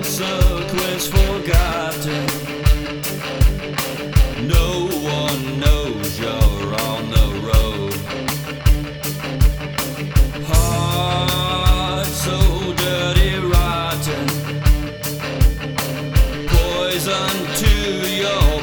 Consequence forgotten. No into your